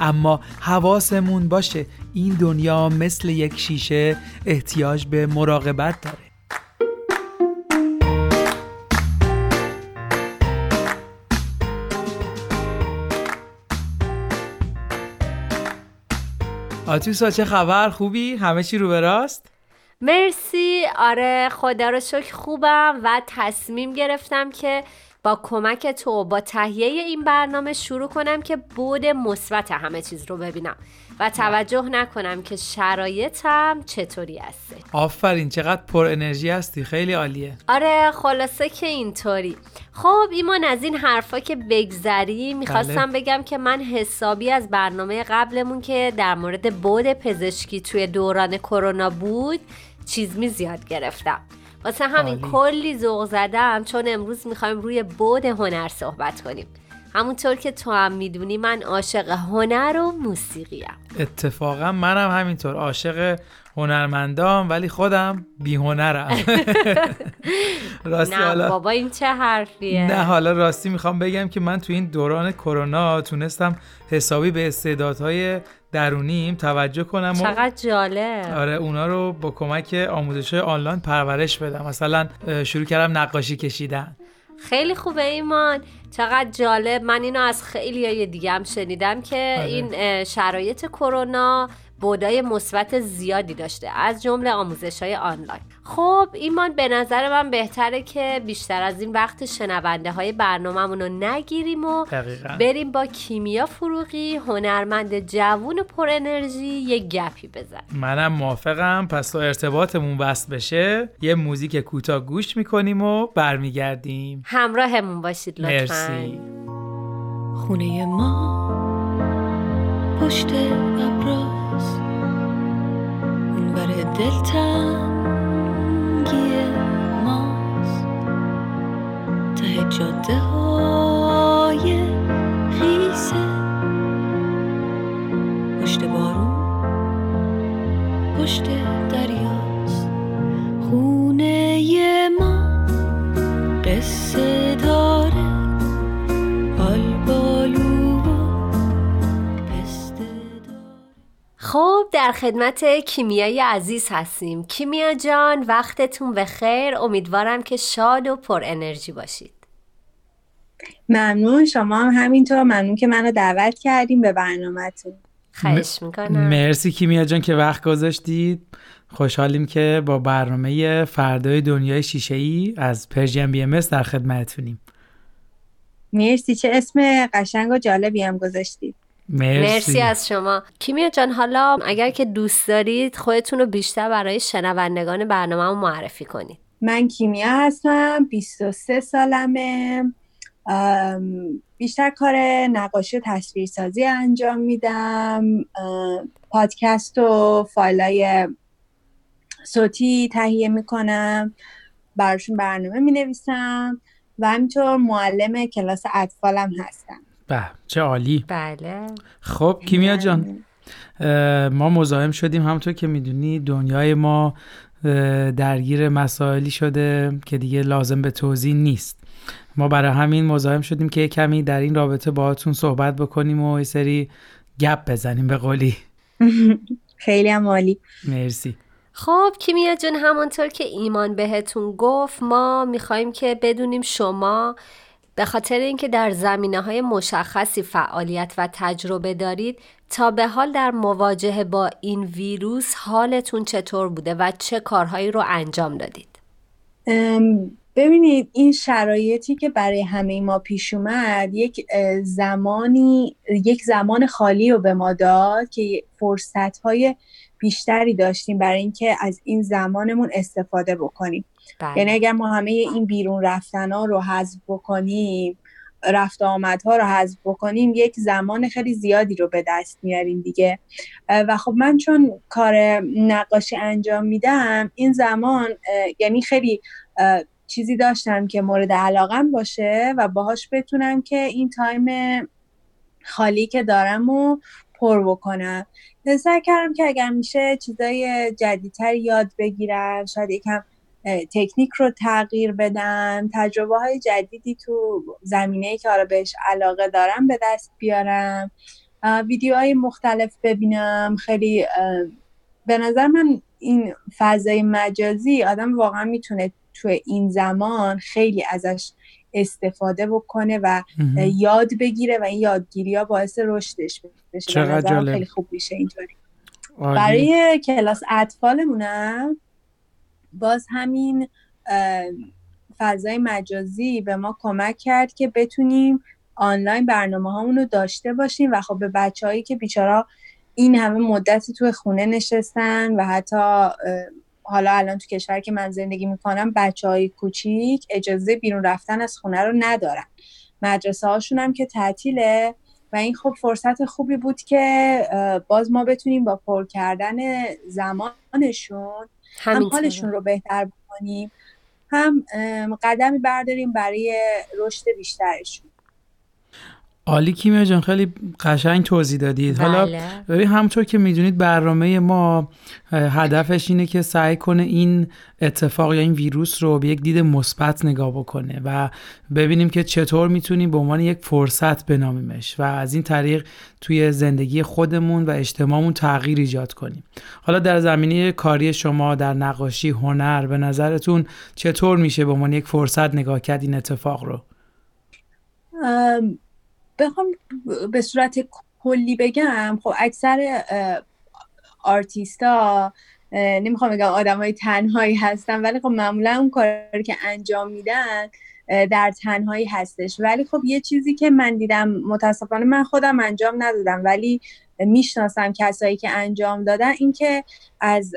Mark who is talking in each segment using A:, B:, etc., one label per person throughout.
A: اما حواسمون باشه این دنیا مثل یک شیشه احتیاج به مراقبت داره آتوسا چه خبر خوبی؟ همه چی رو راست؟
B: مرسی آره خدا رو شکر خوبم و تصمیم گرفتم که با کمک تو با تهیه این برنامه شروع کنم که بود مثبت همه چیز رو ببینم. و توجه نکنم که شرایطم چطوری هسته
A: آفرین چقدر پر انرژی هستی. خیلی عالیه.
B: آره خلاصه که اینطوری. خب ایمان از این حرفا که بگذری می‌خواستم بله. بگم که من حسابی از برنامه قبلمون که در مورد بود پزشکی توی دوران کرونا بود چیز می زیاد گرفتم. واسه همین کلی ذوق زدم چون امروز می‌خوایم روی بود هنر صحبت کنیم. همونطور که تو هم می‌دونی من عاشق هنر و موسیقیم.
A: اتفاقا منم همینطور عاشق هنرمندام ولی خودم بی هنرم.
B: راستی نه حالا... بابا این چه حرفیه؟
A: نه حالا راستی می‌خوام بگم که من تو این دوران کرونا تونستم حسابی به استعدادهای درونیم توجه کنم
B: چقدر جالب.
A: آره اونا رو با کمک آموزش آنلاین پرورش بدم. مثلا شروع کردم نقاشی کشیدن.
B: خیلی خوبه ایمان. چقدر جالب. من اینو از خیلی های دیگه هم شنیدم که آره. این شرایط کرونا بودای مثبت زیادی داشته از جمله آموزش های آنلاین. خب ایمان به نظر من بهتره که بیشتر از این وقت شنونده های برنامه رو نگیریم و بریم با کیمیا فروغی هنرمند جوون و پر انرژی یه گپی بزن
A: منم موافقم. پس تو ارتباطمون بست بشه یه موزیک کوتاه گوش می‌کنیم و برمیگردیم.
B: همراهمون باشید لطفا. مرسی.
C: خونه ما پشت ابراز. اونور دلتنگی ماست. ته جاده های خیسه. پشت بارون پشت دریاست. خونه ما قصه
B: در خدمت کیمیای عزیز هستیم. کیمیا جان وقتتون به خیر امیدوارم که شاد و پر انرژی باشید.
D: ممنون. شما هم همینطور. ممنون که منو دعوت کردیم به برنامهتون.
B: خواهش می‌کنم.
A: مرسی کیمیا جان که وقت گذاشتید. خوشحالیم که با برنامه فردای دنیای شیشه ای از پرژیم بی ام در خدمتتونیم.
D: مرسی. چه اسم قشنگ و جالبی هم گذاشتید.
B: مرسی. مرسی از شما. کیمیا جان حالا اگر که دوست دارید خودتون رو بیشتر برای شنوندگان برنامه معرفی کنید.
D: من کیمیا هستم 23 سالمه. بیشتر کار نقاشی و تصویرسازی انجام میدم. پادکست و فایلای صوتی تهیه می‌کنم. براشون برنامه می‌نویسم. و همینطور معلم کلاس اطفالم هستم.
A: به چه عالی.
B: بله.
A: خب کیمیا جان ما مزاحم شدیم. همونطور که می‌دونی دنیای ما درگیر مسائلی شده که دیگه لازم به توضیح نیست. ما برای همین مزاحم شدیم که کمی در این رابطه باهاتون صحبت بکنیم و یه سری گپ بزنیم به قولی.
D: خیلی هم عالی.
A: مرسی.
B: خب کیمیا جون همانطور که ایمان بهتون گفت ما می‌خوایم که بدونیم شما به خاطر اینکه در زمینه های مشخصی فعالیت و تجربه دارید تا به حال در مواجهه با این ویروس حالتون چطور بوده و چه کارهایی رو انجام دادید؟
D: ببینید این شرایطی که برای همه ما پیش اومد یک زمانی یک زمان خالی رو به ما داد که فرصت های بیشتری داشتیم برای اینکه از این زمانمون استفاده بکنیم بله. یعنی اگر ما همه این بیرون رفتن ها رو حذف بکنیم رفت آمدها رو حذف بکنیم یک زمان خیلی زیادی رو به دست میاریم دیگه و خب من چون کار نقاشی انجام میدم این زمان یعنی خیلی چیزی داشتم که مورد علاقم باشه و باهاش بتونم که این تایم خالی که دارم و پر بکنم سعی کردم که اگر میشه چیزای جدیدتر یاد بگیرم شاید یکم تکنیک رو تغییر بدم تجربه های جدیدی تو زمینه که حالا بهش علاقه دارم به دست بیارم. ویدیوهای مختلف ببینم. خیلی به نظر من این فضای مجازی آدم واقعا می‌تونه تو این زمان خیلی ازش استفاده بکنه و یاد بگیره و این یادگیری ها باعث رشدش بشه.
A: چقدر
D: خیلی خوب میشه اینطوری. برای کلاس اطفالمونم باز همین فضای مجازی به ما کمک کرد که بتونیم آنلاین برنامه رو داشته باشیم و خب به بچه هایی که بیچارا این همه مدتی توی خونه نشستن و حتی حالا الان تو کشور که من زندگی می‌کنم بچه های کوچیک اجازه بیرون رفتن از خونه رو ندارن. مدرسه هاشون هم که تعطیله و این خب فرصت خوبی بود که باز ما بتونیم با پر کردن زمانشون هم حالشون رو بهتر بکنیم هم قدمی برداریم برای رشد بیشترشون.
A: عالی کیمیا جان خیلی قشنگ توضیح دادید. حالا
B: بله.
A: ببین همطور که می‌دونید برنامه ما هدفش اینه که سعی کنه این اتفاق یا این ویروس رو به یک دید مثبت نگاه بکنه و ببینیم که چطور می‌تونیم به عنوان یک فرصت بنامیمش و از این طریق توی زندگی خودمون و اجتماعمون تغییر ایجاد کنیم. حالا در زمینه کاری شما در نقاشی هنر به نظرتون چطور میشه به عنوان یک فرصت نگاه کرد این اتفاق رو؟
D: بخوام به صورت کلی بگم خب اکثر آرتیستا نمی‌خوام بگم آدم های تنهایی هستن ولی خب معمولا اون کاری که انجام میدن در تنهایی هستش. ولی خب یه چیزی که من دیدم متاسفانه من خودم انجام ندادم ولی می‌شناسم کسایی که انجام دادن اینکه از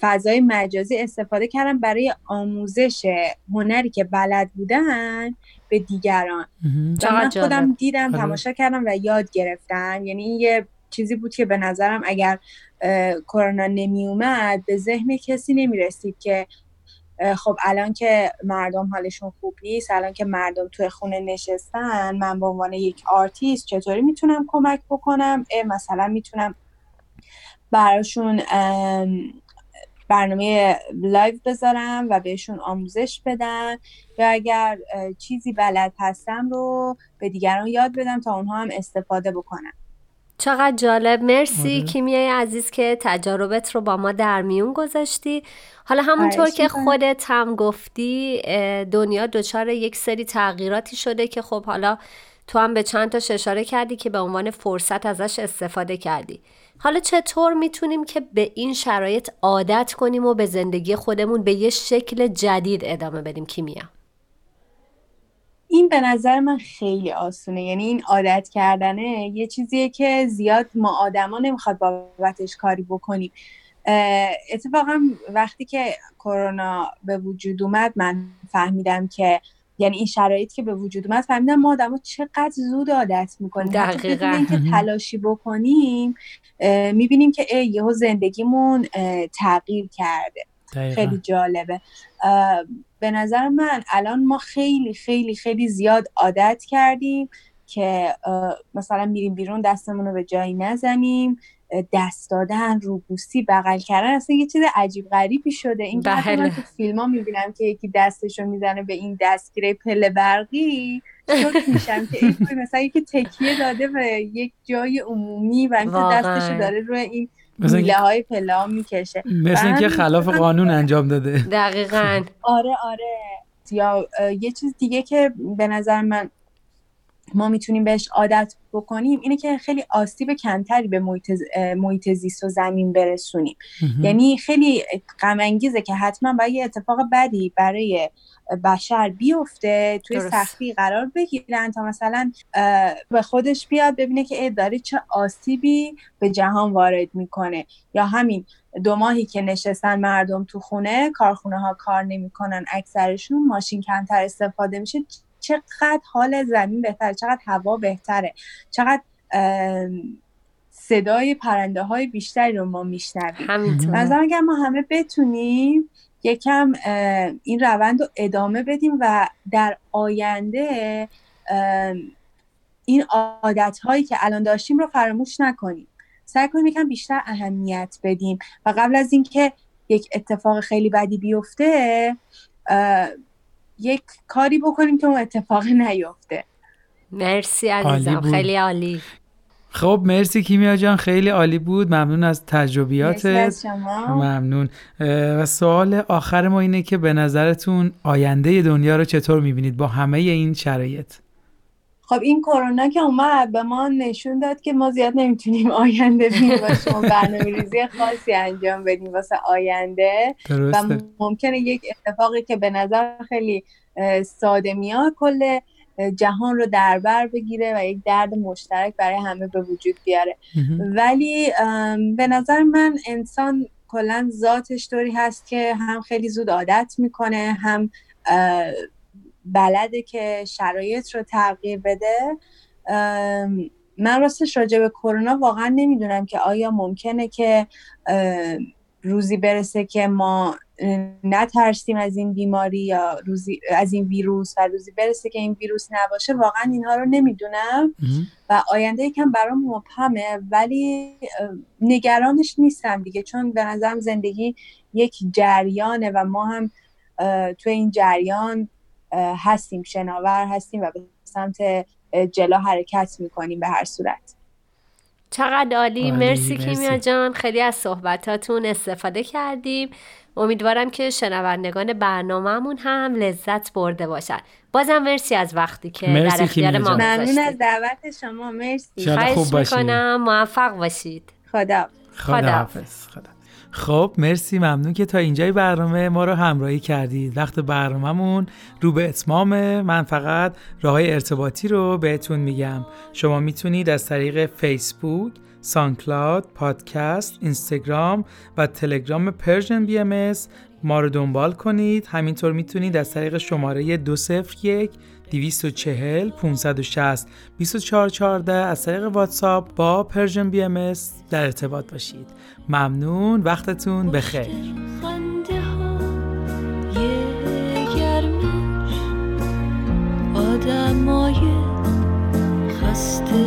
D: فضای مجازی استفاده کردن برای آموزش هنری که بلد بودن به دیگران. و من خودم دیدم تماشا کردم و یاد گرفتم. یعنی این یه چیزی بود که به نظرم اگر کرونا نمی اومد به ذهن کسی نمی رسید که خب الان که مردم حالشون خوب نیست الان که مردم توی خونه نشستن من به عنوان یک آرتیست چطوری می‌تونم کمک بکنم؟ مثلا می‌تونم براشون برنامه live بذارم و بهشون آموزش بدم یا اگر چیزی بلد هستم رو به دیگران یاد بدم تا اونها هم استفاده بکنن.
B: چقدر جالب. مرسی آره. کیمیای عزیز که تجاربت رو با ما در میون گذاشتی. حالا همونطور که خودت هم گفتی دنیا دچار یک سری تغییراتی شده که خب حالا تو هم به چند تا اشاره کردی که به عنوان فرصت ازش استفاده کردی. حالا چطور می‌تونیم که به این شرایط عادت کنیم و به زندگی خودمون به یه شکل جدید ادامه بدیم کیمیا؟
D: این به نظر من خیلی آسونه. یعنی این عادت کردنه یه چیزیه که زیاد ما آدما نمی‌خواد بابتش کاری بکنیم. اتفاقا وقتی که کرونا به وجود اومد من فهمیدم که یعنی این شرایط که به وجود اومد فهمیدم ما آدما چقدر زود عادت می‌کنیم.
B: دقیقا.
D: اینکه تلاشی بکنیم می‌بینیم که ای یهو زندگیمون تغییر کرده.
A: دقیقا.
D: خیلی جالبه. به نظر من الان ما خیلی خیلی خیلی زیاد عادت کردیم. که مثلا میریم بیرون دستمون رو به جایی نزنیم دست دادن روبوسی بغل کردن اصلا یه چیز عجیب غریبی شده. این
B: بله.
D: من تو فیلم ها می‌بینم که یکی دستشو می‌زنه به این دستگیره پله برقی شک میشم که این مثلا یکی تکیه داده به یک جای عمومی و اینکه دستشو داره روی این میله های پله می‌کشه.
A: مثل اینکه خلاف قانون انجام داده.
B: دقیقا.
D: آره آره. یا یه چیز دیگه که به نظر من ما می‌تونیم بهش عادت بکنیم اینه که خیلی آسیب کمتری به محیط زیست و زمین برسونیم. یعنی خیلی غم انگیزه که حتما باید یه اتفاق بدی برای بشر بیفته توی
B: درست.
D: سختی قرار بگیرن تا مثلا به خودش بیاد ببینه که داره چه آسیبی به جهان وارد می‌کنه. یا همین دو ماهی که نشستن مردم تو خونه کارخونه ها کار نمی‌کنن اکثرشون ماشین کمتر استفاده میشه چقدر حال زمین بهتره چقدر هوا بهتره چقدر صدای پرنده های بیشتری رو ما میشنویم.
B: همینطور.
D: اگر ما همه بتونیم یکم این روند رو ادامه بدیم و در آینده این عادت هایی که الان داشتیم رو فراموش نکنیم. سعی کنیم یکم بیشتر اهمیت بدیم. و قبل از اینکه یک اتفاق خیلی بدی بیفته یک کاری بکنیم که اون اتفاق نیفته.
B: مرسی عزیزم. خیلی عالی.
A: خب مرسی کیمیا جان. خیلی عالی بود. ممنون از تجربیاتت. ممنون. و سوال آخر ما اینه که به نظرتون آینده دنیا رو چطور می‌بینید با همه این شرایط؟
D: خب این کرونا که اومد به ما نشون داد که ما زیاد نمی‌تونیم آینده بینیم و شما برنامه ریزی خاصی انجام بدیم واسه آینده.
A: درسته.
D: و ممکنه یک اتفاقی که به نظر خیلی ساده میاد کل جهان رو در بر بگیره و یک درد مشترک برای همه به وجود بیاره. ولی به نظر من انسان کلا ذاتش طوری هست که هم خیلی زود عادت می‌کنه هم بلده که شرایط رو تغییر بده. من راستش راجع به کرونا واقعا نمی‌دونم که آیا ممکنه که روزی برسه که ما نترسیم از این بیماری یا روزی از این ویروس و روزی برسه که این ویروس نباشه. واقعا اینها رو نمی‌دونم. و آینده یکم برام مبهمه ولی نگرانش نیستم دیگه. چون به نظرم زندگی یک جریانه و ما هم تو این جریان هستیم شناور هستیم و به سمت جلو حرکت می‌کنیم به هر صورت.
B: چقدر عالی. مرسی کیمیا جان. خیلی از صحبتاتون استفاده کردیم. امیدوارم که شنوندگان برنامهمون هم لذت برده باشن. بازم مرسی از وقتی که در اختیار ما
D: ممنون از دعوت شما. مرسی.
B: خواهش می‌کنم. موفق باشید.
D: خدا
A: خدا. حافظ. خدا. خب مرسی ممنون که تا اینجای برنامه ما رو همراهی کردید. وقت برنامهمون رو به اتمامه من فقط راه ارتباطی رو بهتون میگم. شما می‌تونید از طریق فیسبوک SoundCloud، پادکست، اینستاگرام و تلگرام Persian BM ما رو دنبال کنید. همینطور می‌تونید از طریق شماره 201 240 560 2414 از طریق واتساپ با Persian BM در ارتباط باشید. ممنون. وقتتون بخیر آدمای خسته.